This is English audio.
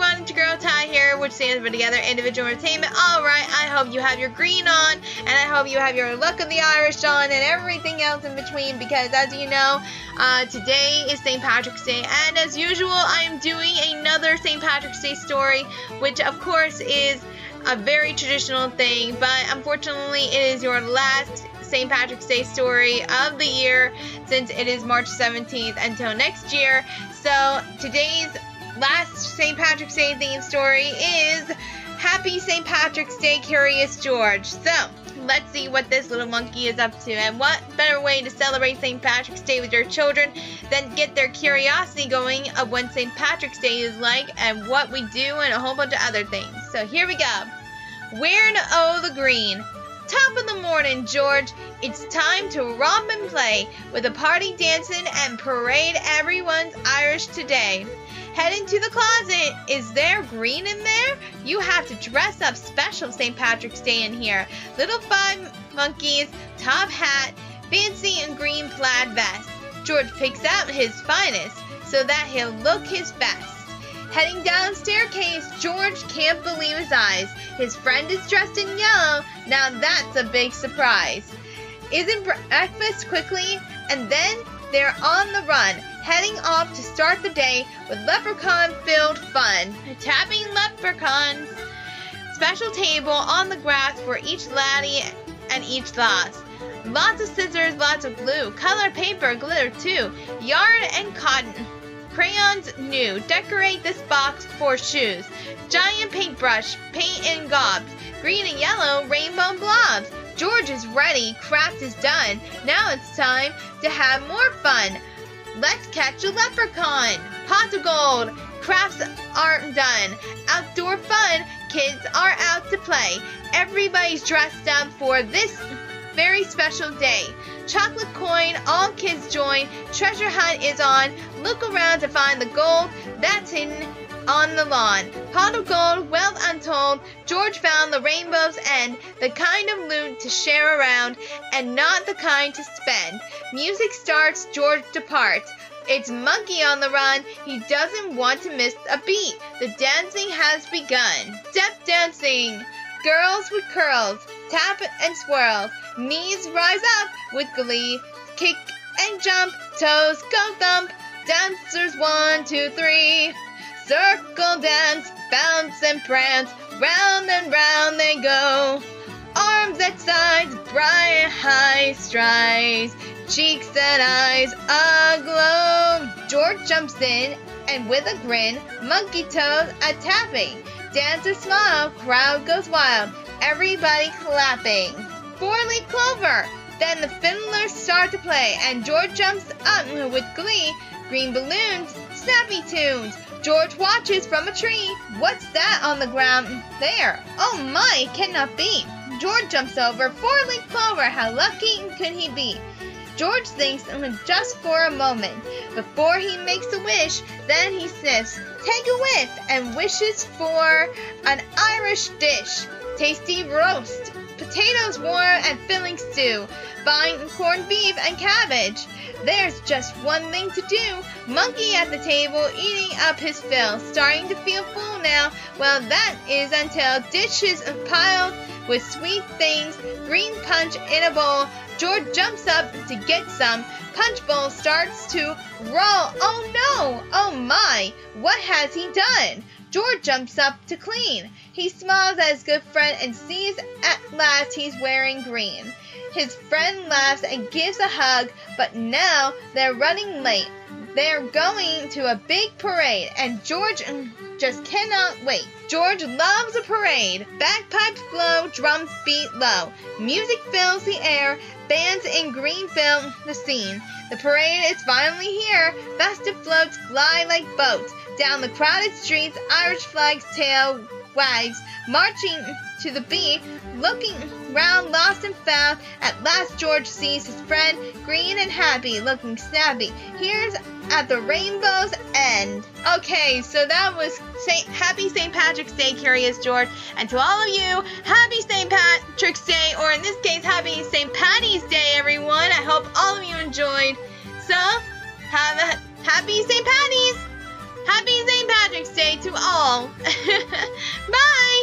everyone, it's your girl Ty here, which stands for Together Individual Entertainment. Alright, I hope you have your green on, and I hope you have your Luck of the Irish on, and everything else in between, because as you know, uh, today is St. Patrick's Day, and as usual, I am doing another St. Patrick's Day story, which of course is a very traditional thing, but unfortunately, it is your last St. Patrick's Day story of the year since it is March 17th until next year. So today's last St. Patrick's Day themed story is Happy St. Patrick's Day, Curious George. So, let's see what this little monkey is up to. And what better way to celebrate St. Patrick's Day with your children than get their curiosity going of what St. Patrick's Day is like and what we do and a whole bunch of other things. So, here we go. Where to oh the green? Top of the morning, George. It's time to romp and play with a party dancing and parade everyone's Irish today. Head into the closet. Is there green in there? You have to dress up special St. Patrick's Day in here. Little five monkeys, top hat, fancy and green plaid vest. George picks out his finest so that he'll look his best. Heading down staircase, George can't believe his eyes. His friend is dressed in yellow. Now that's a big surprise. Isn't breakfast quickly? And then they're on the run, heading off to start the day with leprechaun-filled fun. Tapping leprechauns. Special table on the grass for each laddie and each lass. Lots of scissors, lots of glue, color paper, glitter too, yarn and cotton. Crayons new. Decorate this box for shoes. Giant paintbrush, paint in gobs. Green and yellow rainbow blobs. George is ready. Craft is done. Now it's time to have more fun. Let's catch a leprechaun. Pot of gold. Crafts aren't done. Outdoor fun. Kids are out to play. Everybody's dressed up for this very special day. Chocolate coin, all kids join. Treasure hunt is on. Look around to find the gold that's hidden on the lawn. Pot of gold, wealth untold. George found the rainbow's end, the kind of loot to share around, and not the kind to spend. Music starts, George departs. It's Monkey on the run. He doesn't want to miss a beat. The dancing has begun. Step dancing. Girls with curls, tap and swirl. Knees rise up with glee. Kick and jump, toes go thump. Dancers one, two, three. Circle dance, bounce and prance. Round and round they go. Arms at sides, bright high strides. Cheeks and eyes aglow. George jumps in and with a grin, monkey toes a tapping. Dancers smile, crowd goes wild, everybody clapping. Four-leaf clover. Then the fiddlers start to play, and George jumps up with glee. Green balloons, snappy tunes. George watches from a tree. What's that on the ground there? Oh my, cannot be. George jumps over. Four-leaf clover, how lucky could he be? George thinks just for a moment. Before he makes a wish, then he sniffs, take a whiff, and wishes for an Irish dish. Tasty roast, potatoes warm and filling stew, fine corned beef and cabbage. There's just one thing to do. Monkey at the table eating up his fill, starting to feel full now. Well, that is until dishes are piled with sweet things, green punch in a bowl. George jumps up to get some. Punch bowl starts to roll. Oh no! Oh my! What has he done? George jumps up to clean. He smiles at his good friend and sees at last he's wearing green. His friend laughs and gives a hug, but now they're running late. They're going to a big parade, and George just cannot wait. George loves a parade. Bagpipes blow, drums beat low. Music fills the air, bands in green fill the scene. The parade is finally here. Festive floats glide like boats. Down the crowded streets, Irish flags tail wags, marching to the beat, looking round, lost and found. At last, George sees his friend, green and happy, looking snappy. Here's at the rainbow's end. Okay, so that was Saint, Happy St. Patrick's Day, Curious George. And to all of you, Happy St. Patrick's Day, or in this case, Happy St. Patty's Day, everyone. I hope all of you enjoyed. So, have a happy St. Patty's. Happy St. Patrick's Day to all. Bye!